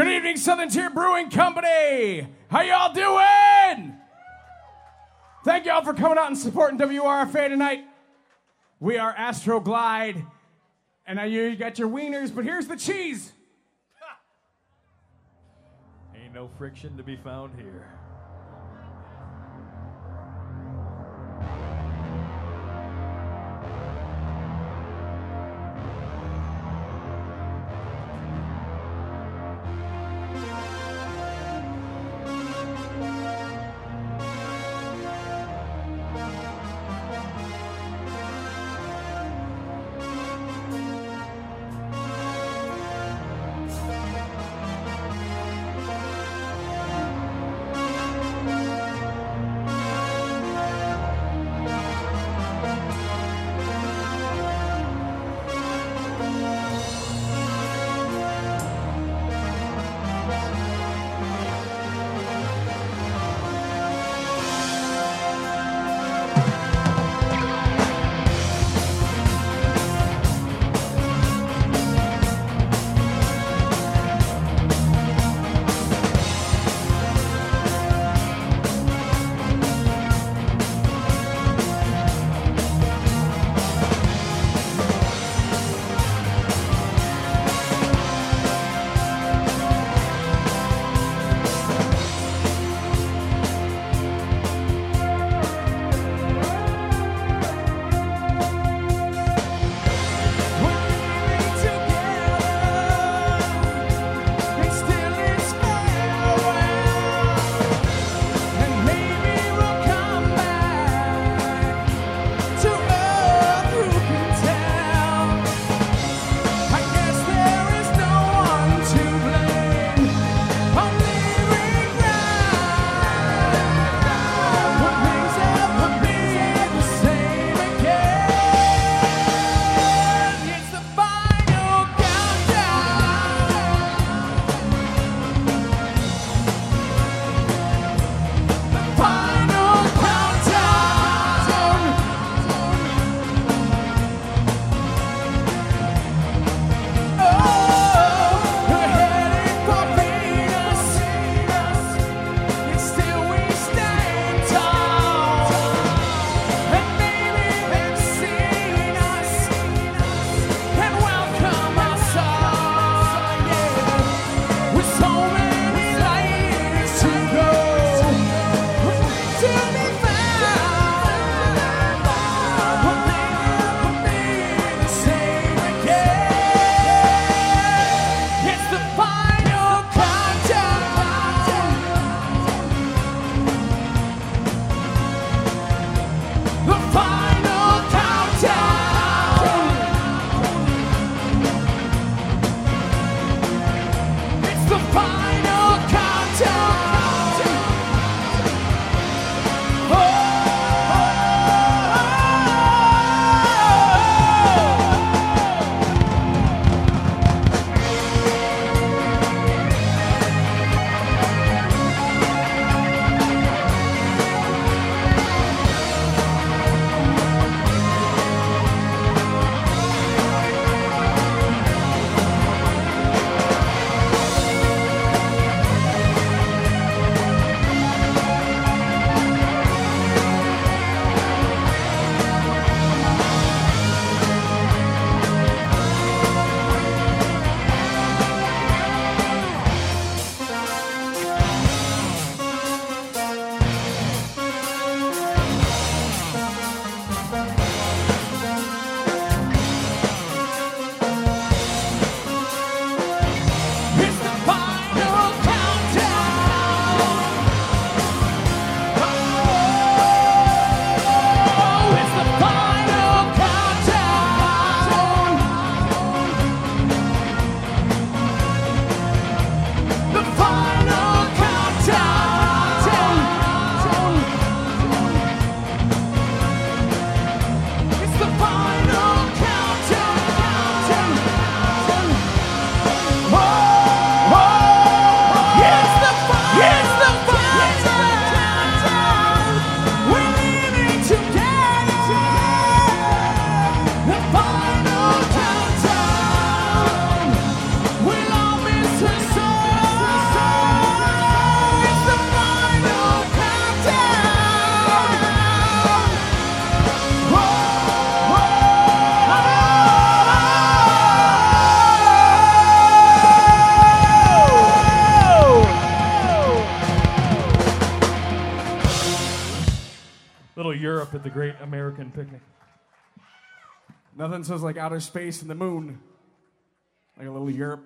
Good evening, Southern Tier Brewing Company. How y'all doing? Thank y'all for coming out and supporting WRFA tonight. We are Astro Glide, and I know you got your wieners, but here's the cheese. Ain't no friction to be found here. Picnic. Nothing says like outer space and the moon. Like a little Europe.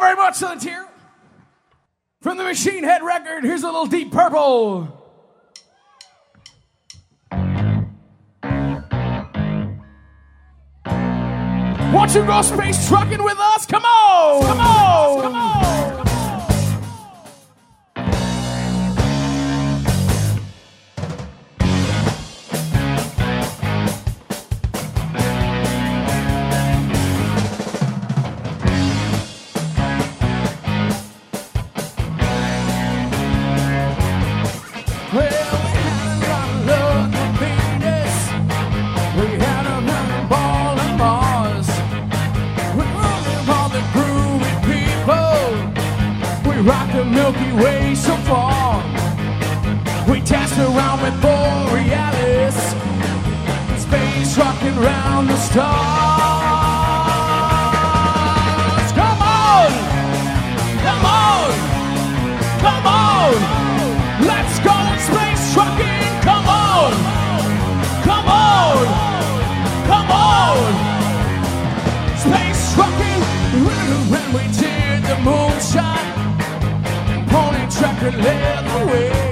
Very much, Tier. From the Machine Head record, here's a little Deep Purple. Want you go space trucking with us? Come on! Come on! Come on! Come on. Let's go space trucking. Come on, come on, come on. Space trucking. When we did the moonshot, pony tracker led the way.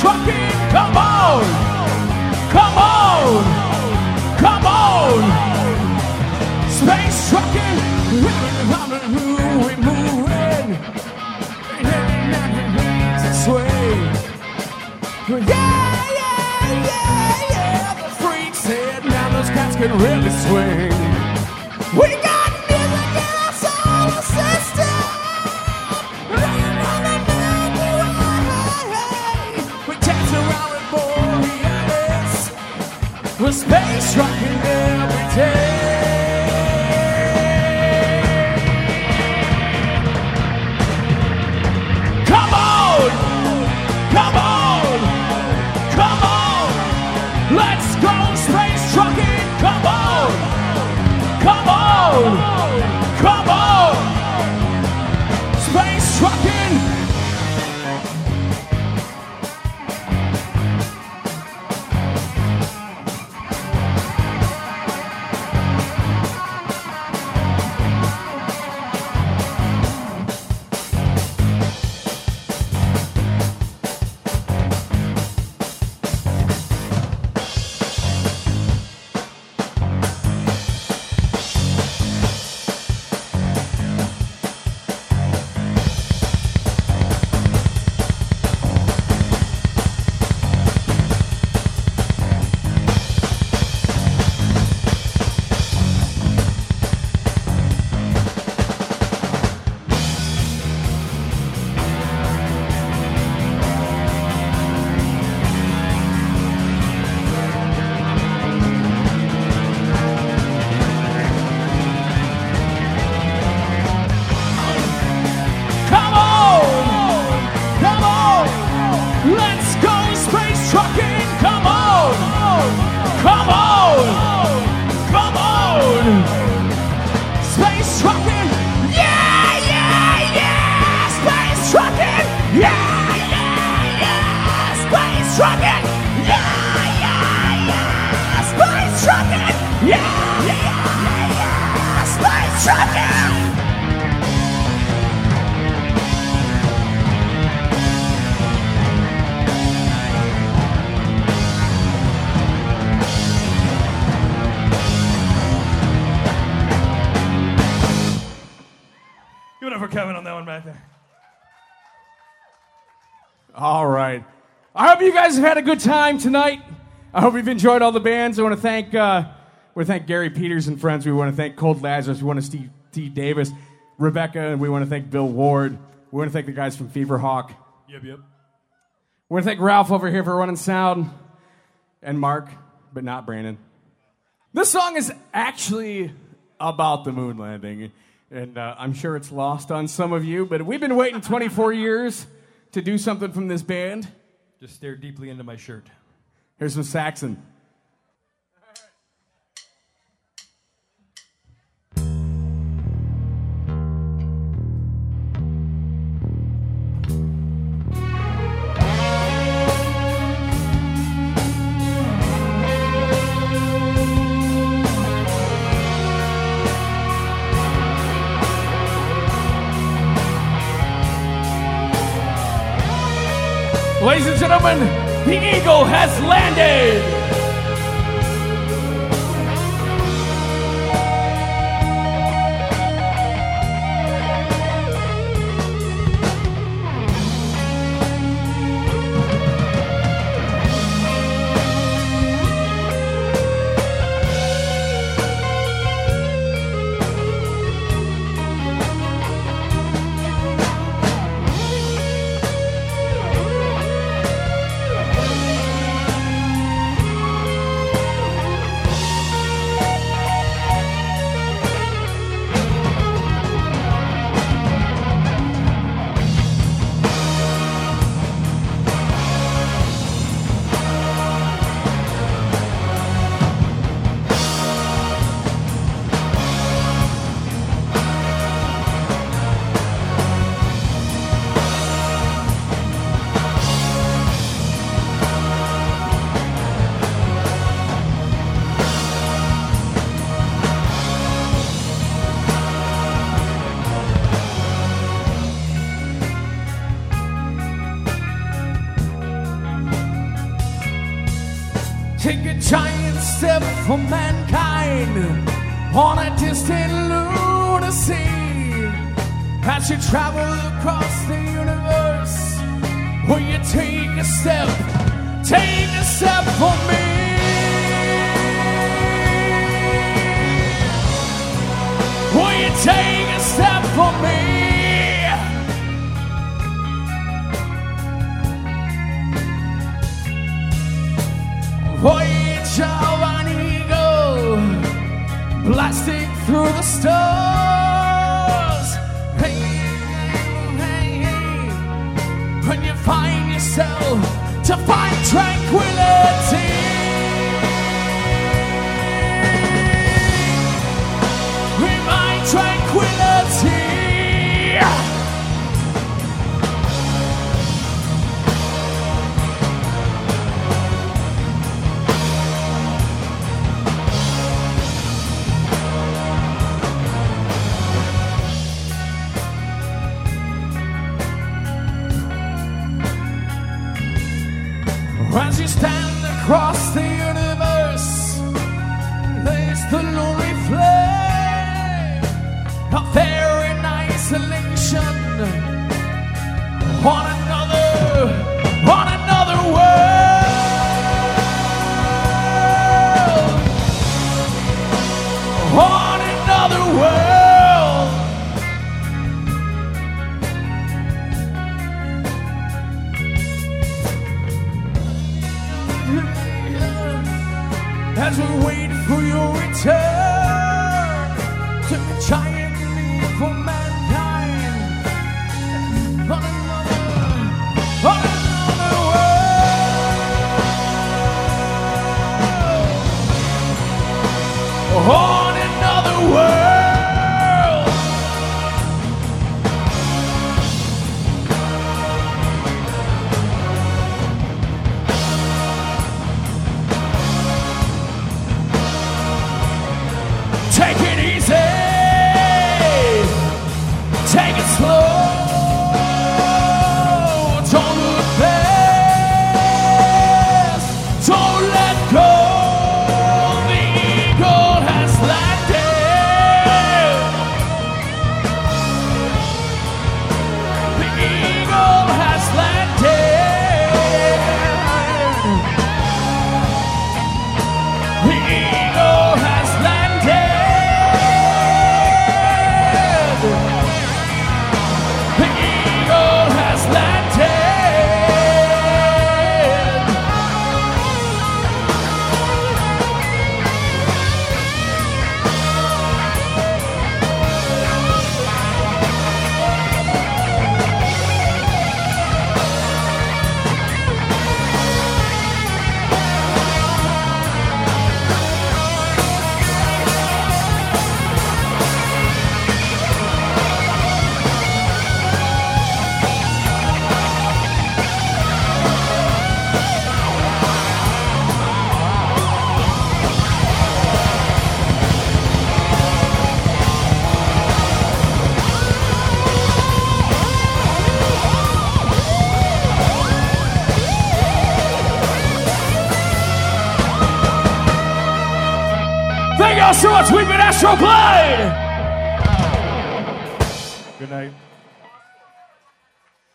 Trucking! Come on! Come on! Come on! Space trucking! Who we moving? Sway. Yeah, yeah, yeah, yeah. The freak said now those cats can really swing. Give it up for Kevin on that one back there. All right. I hope you guys have had a good time tonight. I hope you've enjoyed all the bands. I want to thank, uh, want to thank Gary Peters and friends. We want to thank Cold Lazarus. We want to Steve T. Davis, Rebecca, and we want to thank Bill Ward. We want to thank the guys from Fever Hawk. Yep, yep. We want to thank Ralph over here for running sound, and Mark, but not Brandon. This song is actually about the moon landing, and uh, I'm sure it's lost on some of you, but we've been waiting 24 years to do something from this band. Just stare deeply into my shirt. Here's some Saxon. Ladies and gentlemen, the Eagle has landed. On a distant lunacy. As you travel across the universe, will you take a step? Take a step for me. Will you take a step for me? Of an eagle blasting through the stars. Hey, hey, hey, when you find yourself to find tranquility. Isolation on another, on another world, on another world. as we wait Astro Glide. Good night.